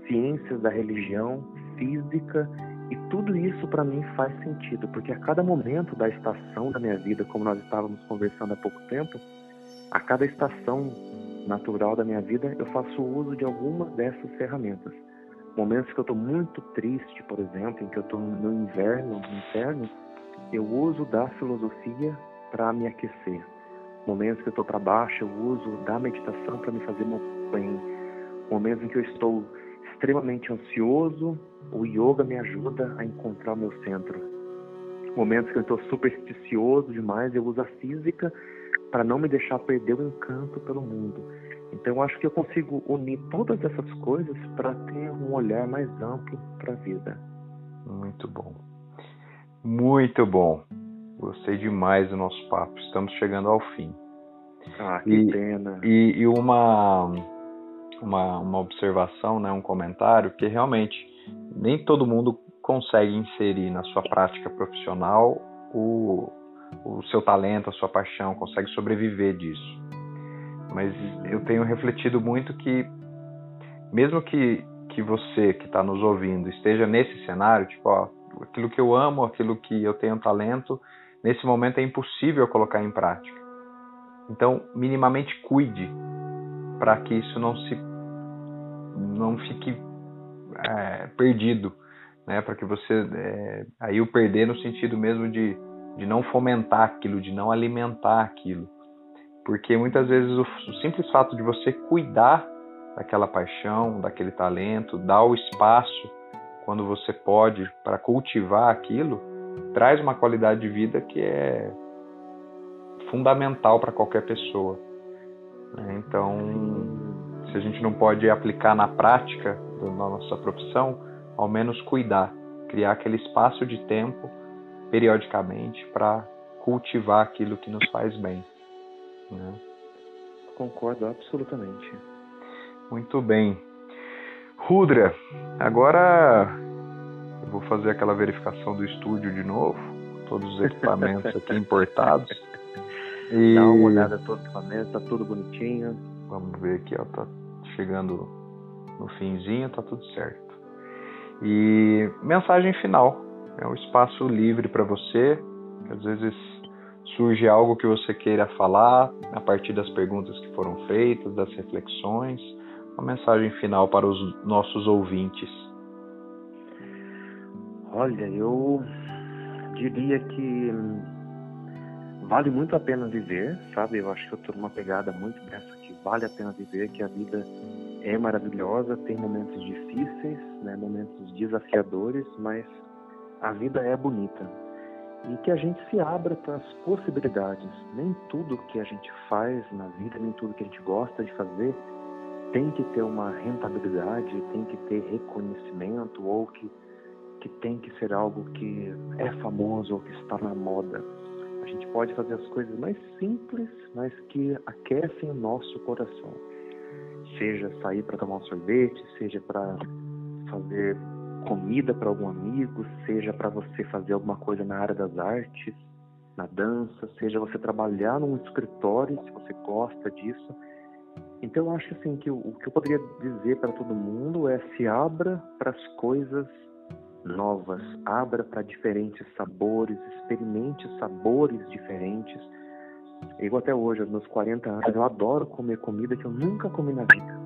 ciências da religião, física, e tudo isso para mim faz sentido, porque a cada momento da estação da minha vida, como nós estávamos conversando há pouco tempo, a cada estação natural da minha vida, eu faço uso de algumas dessas ferramentas. Momentos que eu estou muito triste, por exemplo, em que eu estou no inverno, no inferno, eu uso da filosofia para me aquecer. Momentos que eu estou para baixo, eu uso da meditação para me fazer bem. Momentos em que eu estou extremamente ansioso, o yoga me ajuda a encontrar o meu centro. Momentos que eu estou supersticioso demais, eu uso a física para não me deixar perder o encanto pelo mundo. Então, eu acho que eu consigo unir todas essas coisas para ter um olhar mais amplo para a vida. Muito bom. Muito bom. Gostei demais do nosso papo. Estamos chegando ao fim. Ah, que e, pena. E, e, uma, uma, uma observação, né, um comentário, que realmente nem todo mundo consegue inserir na sua prática profissional o, o seu talento, a sua paixão, consegue sobreviver disso mas eu tenho refletido muito que, mesmo que, que você que está nos ouvindo esteja nesse cenário, tipo, ó, aquilo que eu amo, aquilo que eu tenho talento, nesse momento é impossível colocar em prática. Então, minimamente cuide para que isso não se não fique é, perdido, né? Para que você é, aí o perder no sentido mesmo de, de não fomentar aquilo, de não alimentar aquilo. Porque muitas vezes o, o simples fato de você cuidar daquela paixão, daquele talento, dar o espaço quando você pode para cultivar aquilo, traz uma qualidade de vida que é fundamental para qualquer pessoa. Né? Então, se a gente não pode aplicar na prática da nossa profissão, ao menos cuidar, criar aquele espaço de tempo periodicamente para cultivar aquilo que nos faz bem. Né? Concordo absolutamente. Muito bem. Rudra, agora eu vou fazer aquela verificação do estúdio de novo, todos os equipamentos <laughs> aqui importados. E... Dá uma olhada todo o equipamento, tá tudo bonitinho. Vamos ver aqui, ó, tá chegando no finzinho, tá tudo certo. E mensagem final, é um espaço livre para você, às vezes surge algo que você queira falar a partir das perguntas que foram feitas, das reflexões, uma mensagem final para os nossos ouvintes. Olha, eu diria que vale muito a pena viver, sabe? Eu acho que eu estou numa pegada muito dessa que vale a pena viver, que a vida é maravilhosa, tem momentos difíceis, né, momentos desafiadores, mas a vida é bonita. e que a gente se abra para as possibilidades. Nem tudo que a gente faz na vida, nem tudo que a gente gosta de fazer tem que ter uma rentabilidade, tem que ter reconhecimento ou que, que tem que ser algo que é famoso ou que está na moda. A gente pode fazer as coisas mais simples, mas que aquecem o nosso coração. Seja sair para tomar um sorvete, seja para fazer comida para algum amigo, seja para você fazer alguma coisa na área das artes, na dança, seja você trabalhar num escritório, se você gosta disso. Então eu acho assim que o, que eu poderia dizer para todo mundo é se abra para as coisas novas, abra para diferentes sabores, experimente sabores diferentes. Eu até hoje, aos meus 40 anos, eu adoro comer comida que eu nunca comi na vida.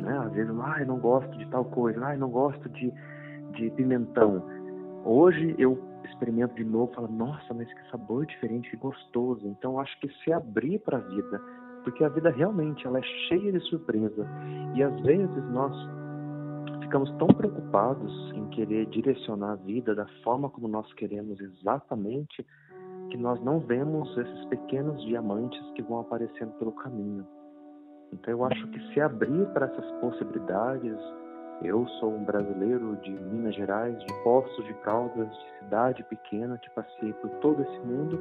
Né? Às vezes, ah, eu não gosto de tal coisa, ah, eu não gosto de de pimentão. Hoje eu experimento de novo, falo, nossa, mas que sabor diferente, que gostoso. Então acho que se abrir para a vida, porque a vida realmente ela é cheia de surpresa e às vezes nós ficamos tão preocupados em querer direcionar a vida da forma como nós queremos exatamente que nós não vemos esses pequenos diamantes que vão aparecendo pelo caminho. Então eu acho que se abrir para essas possibilidades, eu sou um brasileiro de Minas Gerais, de Poços de Caldas, de cidade pequena, que passei por todo esse mundo.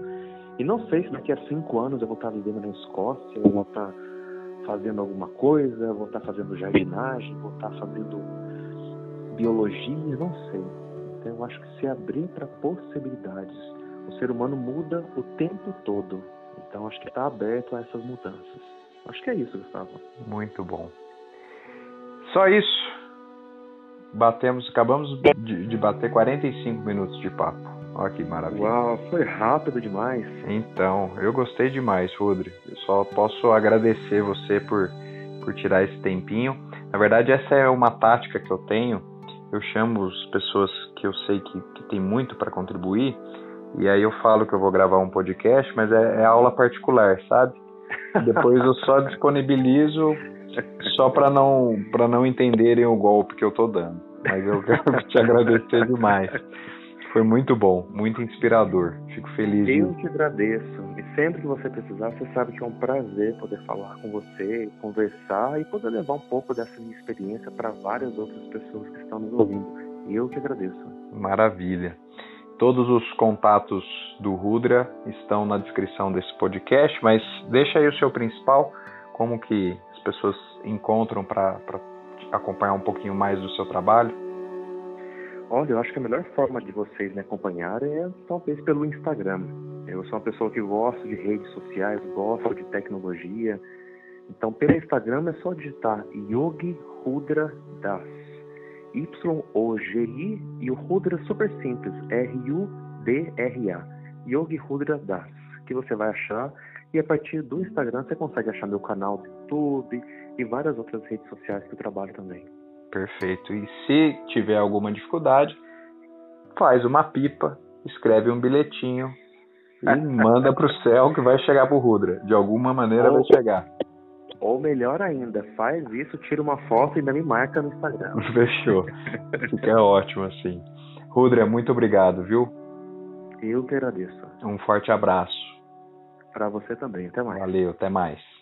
E não sei se daqui a cinco anos eu vou estar vivendo na Escócia, eu vou estar fazendo alguma coisa, vou estar fazendo jardinagem, vou estar fazendo biologia, não sei. Então eu acho que se abrir para possibilidades. O ser humano muda o tempo todo. Então acho que está aberto a essas mudanças. Acho que é isso, Gustavo. Muito bom. Só isso batemos, acabamos de, de bater 45 minutos de papo. Olha que maravilha. Uau, foi rápido demais. Então, eu gostei demais, Rodri. Eu só posso agradecer você por, por tirar esse tempinho. Na verdade, essa é uma tática que eu tenho. Eu chamo as pessoas que eu sei que, que tem muito para contribuir. E aí eu falo que eu vou gravar um podcast, mas é, é aula particular, sabe? <laughs> Depois eu só disponibilizo <laughs> só para não para não entenderem o golpe que eu tô dando. Mas eu quero <laughs> te agradecer demais. Foi muito bom, muito inspirador. Fico feliz. Eu te agradeço. E sempre que você precisar, você sabe que é um prazer poder falar com você, conversar e poder levar um pouco dessa minha experiência para várias outras pessoas que estão nos ouvindo. E eu que agradeço. Maravilha. Todos os contatos do Rudra estão na descrição desse podcast, mas deixa aí o seu principal, como que as pessoas encontram para acompanhar um pouquinho mais do seu trabalho? Olha, eu acho que a melhor forma de vocês me acompanharem é talvez pelo Instagram. Eu sou uma pessoa que gosta de redes sociais, gosto de tecnologia. Então, pelo Instagram é só digitar Yogi Rudra Das. Y-O-G-I e o Rudra super simples, R-U-D-R-A. Yogi Rudra Das, que você vai achar e a partir do Instagram você consegue achar meu canal do YouTube e várias outras redes sociais que eu trabalho também. Perfeito. E se tiver alguma dificuldade, faz uma pipa, escreve um bilhetinho e <laughs> manda para o céu que vai chegar para o Rudra. De alguma maneira ou, vai chegar. Ou melhor ainda, faz isso, tira uma foto e ainda me marca no Instagram. <laughs> Fechou. Fica ótimo assim. Rudra, muito obrigado, viu? Eu que agradeço. Um forte abraço. Para você também. Até mais. Valeu, até mais.